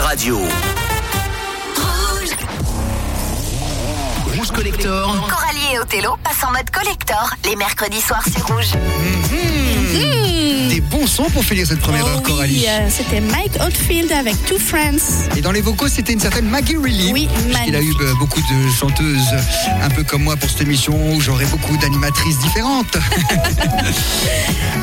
Radio. Rouge Collector. Coralie et Othello passent en mode collector les mercredis soirs sur Rouge. Des bons sons pour finir cette première Oh heure, oui, Coralie. euh, c'était Mike Oldfield avec Two Friends. Et dans les vocaux, c'était une certaine Maggie Reilly. Oui, Il a eu euh, beaucoup de chanteuses, un peu comme moi pour cette émission, où j'aurai beaucoup d'animatrices différentes.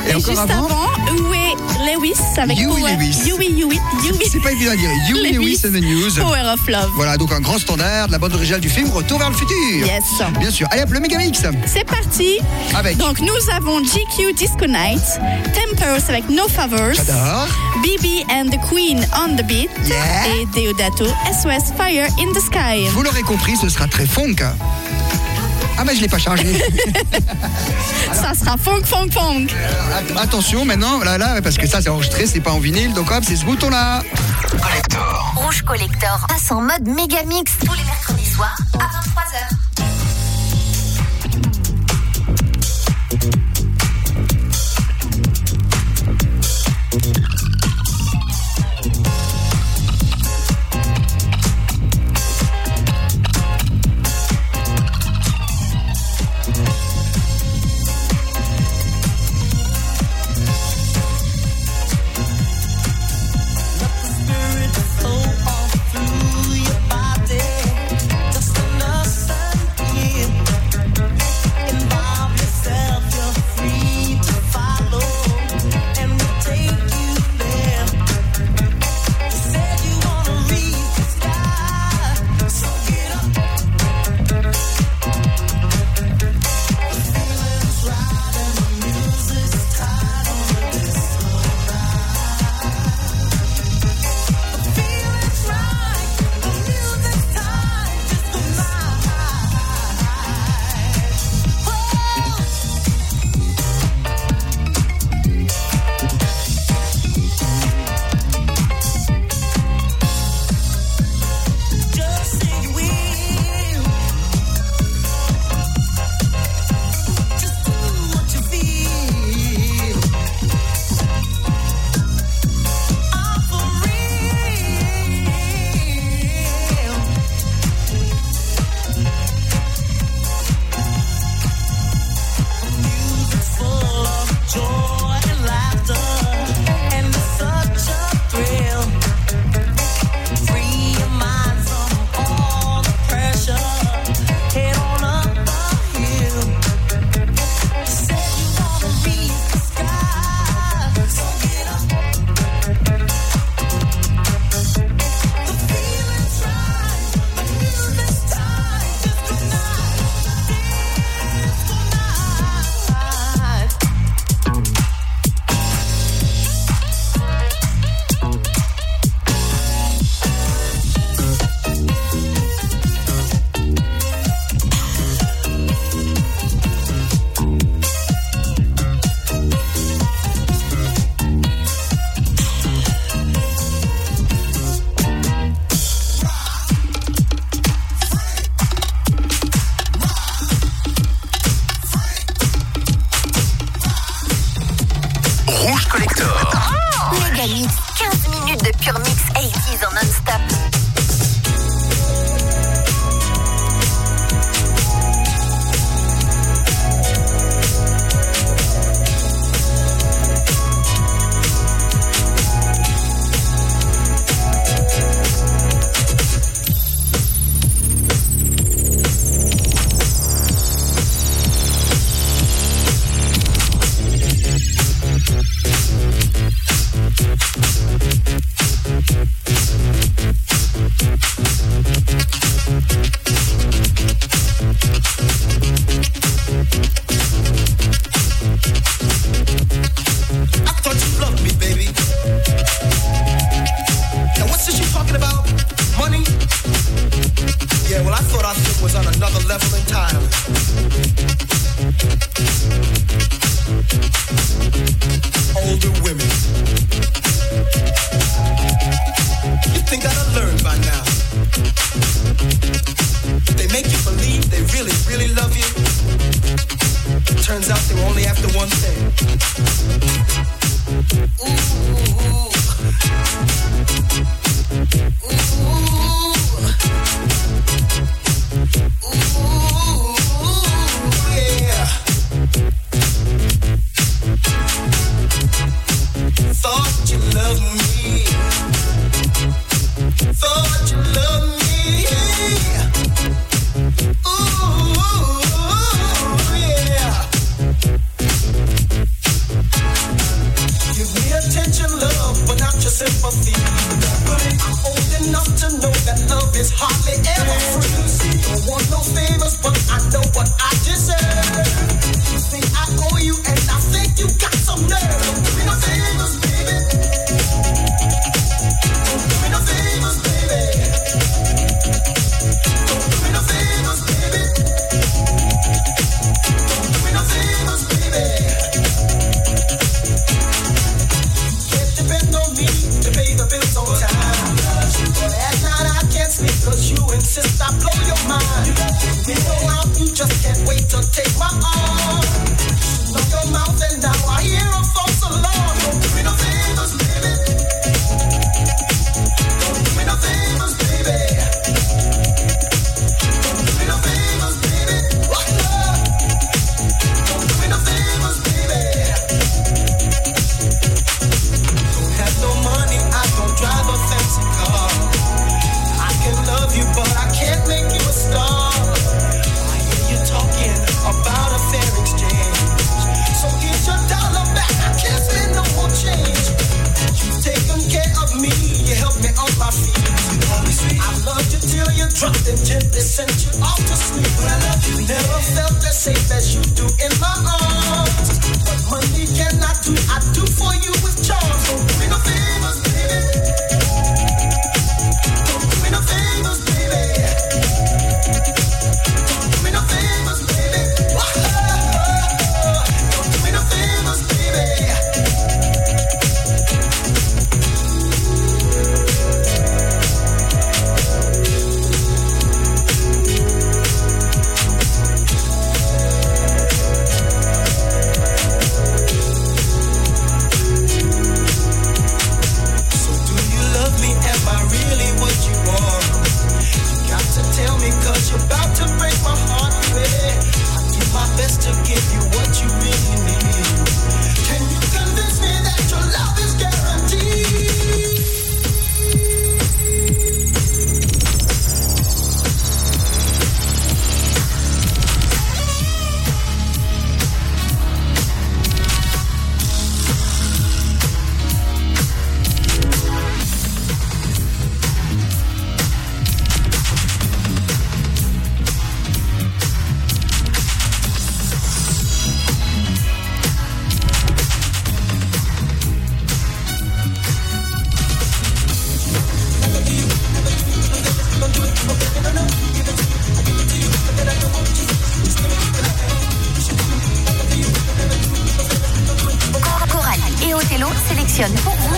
Et, Et encore juste avant, avant, Huey Lewis avec Huey Power. Lewis. Huey, Huey, Huey. c'est pas évident à dire. Lewis. Lewis and the News. Power of Love. Voilà, donc un grand standard de la bande originale du film Retour vers le futur. Yes. Bien sûr. Allez hop, le Megamix. C'est parti. Avec. Donc nous avons GQ Disco Night, Tempers avec No Favors. BB and the Queen on the Beat Yeah. et Deodato SOS Fire in the Sky. Vous l'aurez compris, ce sera très funk. Ah, mais je l'ai pas chargé. Ça sera funk, funk, funk. Att- Attention maintenant, là, là, parce que ça c'est enregistré, c'est pas en vinyle, donc hop, c'est ce bouton-là. Collector. Rouge Collector passe en mode méga mix tous les mercredis soirs à 23h. you only after one thing. Ooh. Ooh. Ooh.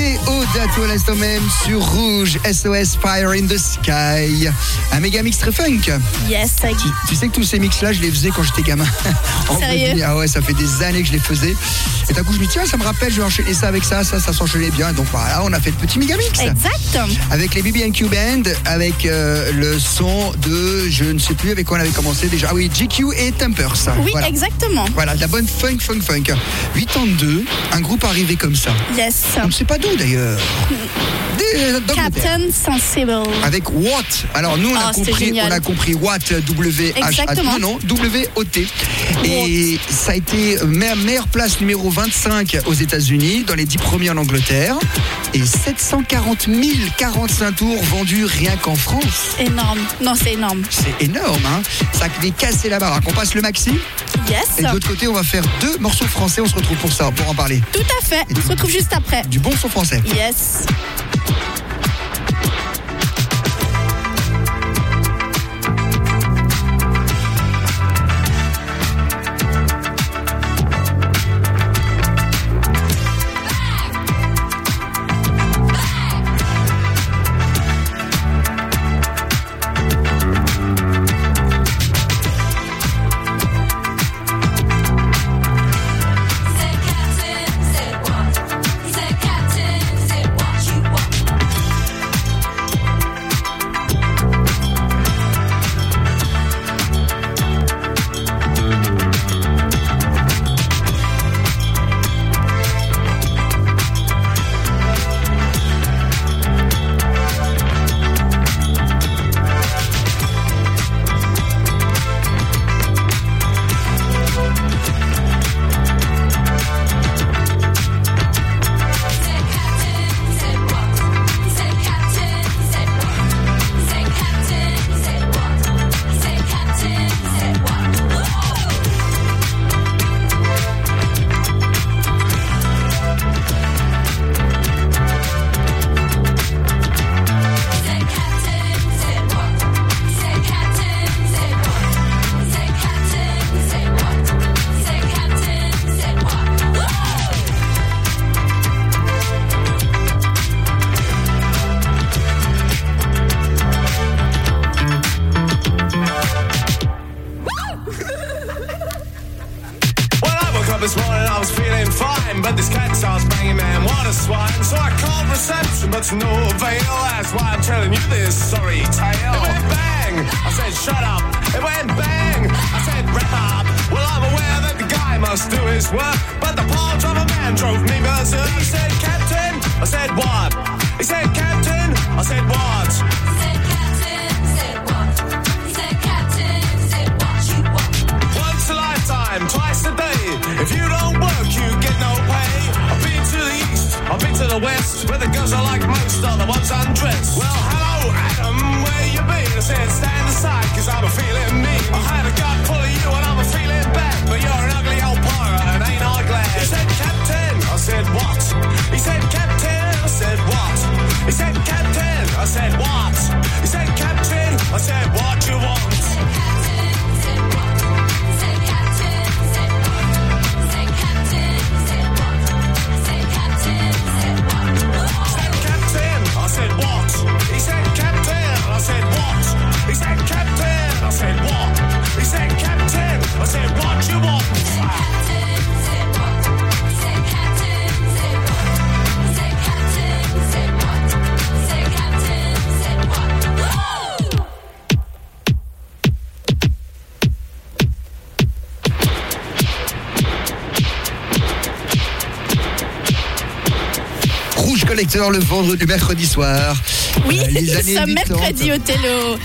Deodato à l'instant même sur Rouge, SOS Fire in the Sky. Un méga mix très funk. Yes, I- Tu, tu sais que tous ces mix-là, je les faisais quand j'étais gamin. En Sérieux. Ah ouais, ça fait des années que je les faisais. Et d'un coup, je me dis, tiens, ça me rappelle, je vais enchaîner ça avec ça, ça, ça s'enchaînait bien. Donc voilà, on a fait le petit méga mix. exact. Avec les BB&Q Band, avec euh, le son de, je ne sais plus avec quoi on avait commencé déjà. Ah oui, GQ et Tempers. Oui, voilà. exactement. Voilà, de la bonne funk, funk, funk. 82, un groupe arrivé comme ça. Yes. On ne sait pas d'où d'ailleurs. D'Angleterre. Captain Sensible. Avec Watt. Alors nous on a c'était compris, on a compris Watt W H A. Non, non, W O T. Et ça a été me- meilleure place numéro 25 aux États-Unis, dans les 10 premiers en Angleterre, et 740 000 45 tours vendus rien qu'en France. Énorme. Non, c'est énorme. C'est énorme, hein Ça a cassé la baraque. On passe le maxi. Yes. Et de l'autre côté, on va faire deux morceaux français. On se retrouve pour ça, pour en parler. Tout à fait. On se retrouve juste après. Du bon son français. Yes. Work, but the part of a man drove me berserk. He said, Captain. I said, what? He said, Captain. I said, what? He said, Captain, said what? He said, Captain, said what you want? Once a lifetime, twice a day. If you don't work, you get no pay. I've been to the east, I've been to the west, where the girls are like most are the ones undressed. Well, hello, Adam, where you been? I said, stand aside, cause I'm a feeling me. I had a gut 18h le vendredi, mercredi soir. Oui, Euh, les nous années sommes 80. mercredi télo.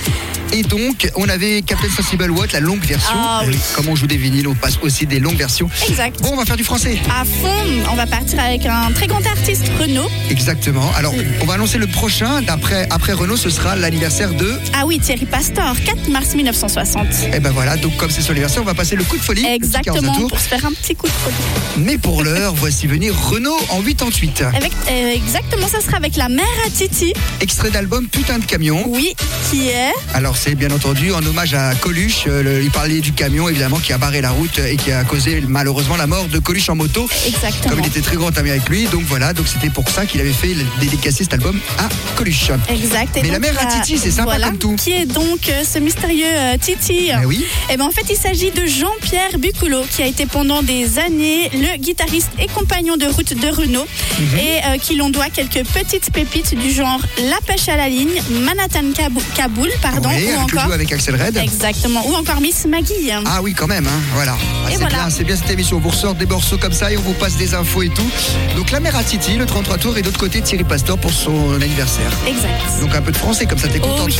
Et donc, on avait Captain Sensible Watt, la longue version. Ah oui. Comme on joue des vinyles, on passe aussi des longues versions. Exact. Bon, on va faire du français. À fond, on va partir avec un très grand artiste, Renaud. Exactement. Alors, on va annoncer le prochain. D'après, après Renault, ce sera l'anniversaire de. Ah oui, Thierry Pastor, 4 mars 1960. Et ben voilà, donc comme c'est son anniversaire, on va passer le coup de folie. le petit 45 Exactement, pour se faire un petit coup de folie. Mais pour l'heure, voici venir Renault en 88. Avec, euh, exactement, ça sera avec la mère à Titi. Extrait d'album Putain de camion. Oui, qui est Alors c'est bien entendu en hommage à Coluche. Euh, le- il parlait du camion évidemment qui a barré la route et qui a causé malheureusement la mort de Coluche en moto. exactement. Comme il était très grand ami avec lui, donc voilà, donc c'était pour ça qu'il avait fait dédicacer cet album à Coluche. Exact. Et Mais la mère à euh, Titi, c'est sympa voilà, comme tout. Qui est donc euh, ce mystérieux euh, Titi Eh oui. Eh ben en fait, il s'agit de Jean-Pierre Bucoulot, qui a été pendant des années le guitariste et compagnon de route de Renault, Mhm. et qui l'on doit quelques petites pépites du genre La pêche à la ligne, Manhattan Kabou- Kaboul, pardon, Oui, ou encore avec Axel Red. exactement, ou encore Miss Maggie. Ah oui, quand même, hein, voilà. Ah, c'est voilà. bien, c'est bien cette émission. On vous ressort des morceaux comme ça et on vous passe des infos et tout. Donc la mère à Titi, le 33 tours, et d'autre côté Thierry Pastor pour son anniversaire. Exact. Donc un peu de français, comme ça t'es Oh contente. oui.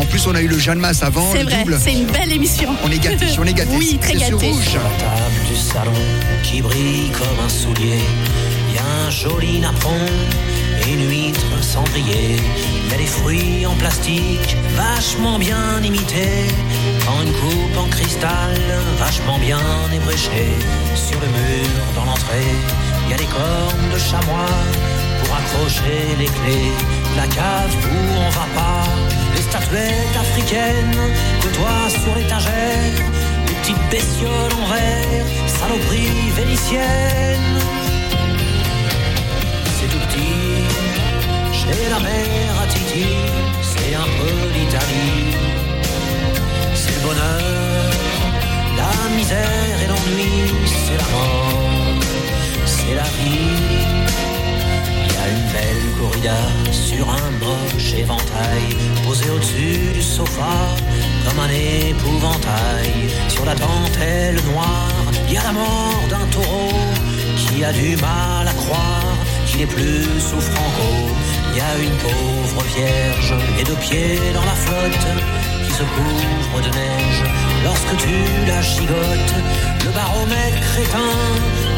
En plus, on a eu le Jeanne Masse avant, C'est le vrai, double. c'est une belle émission. On est gâtés, on est gâtés. Oui, très C'est sur gâtés. rouge. La table du salon qui brille comme un soulier, il y a un joli napon et une huître cendrier. Il y a des fruits en plastique vachement bien imités. Dans une coupe en cristal vachement bien ébréchée. Sur le mur dans l'entrée, il y a des cornes de chamois pour accrocher les clés. La cave où on va pas, les statuettes africaines côtoient sur l'étagère. Les petites bestioles en verre, saloperies vénitiennes. C'est tout petit, chez la mère à Titi, c'est un peu l'Italie. C'est le bonheur, la misère et l'ennui, c'est la mort, c'est la vie. Il y a une belle corrida sur un moche éventail posé au-dessus du sofa comme un épouvantail. Sur la dentelle noire, il y a la mort d'un taureau qui a du mal à croire qu'il est plus sous Franco. Y a une pauvre vierge et deux pieds dans la flotte qui se couvre de neige lorsque tu la gigotes. Le baromètre crétin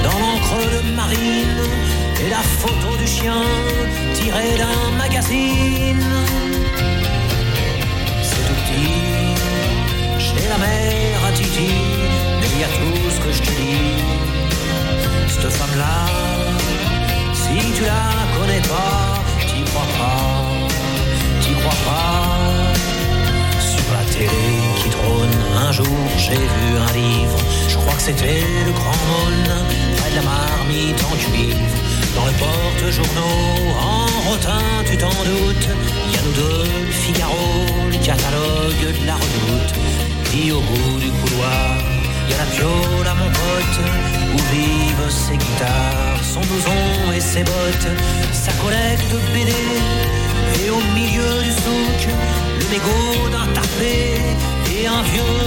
dans l'encre de marine et la photo du chien tirée d'un magazine. C'est tout petit, chez la mère à Titi, j'ai vu un livre. Je crois que c'était le grand mône, près de la marmite en cuivre. Dans le porte-journaux, en rotin, tu t'en doutes. Y a nous deux, le Figaro, le catalogue de la redoute. Puis au bout du couloir, y a la piole à mon pote, où vivent ses guitares, son blouson et ses bottes, sa collecte de BD, et au milieu du souk, le mégot d'un tarpé et un vieux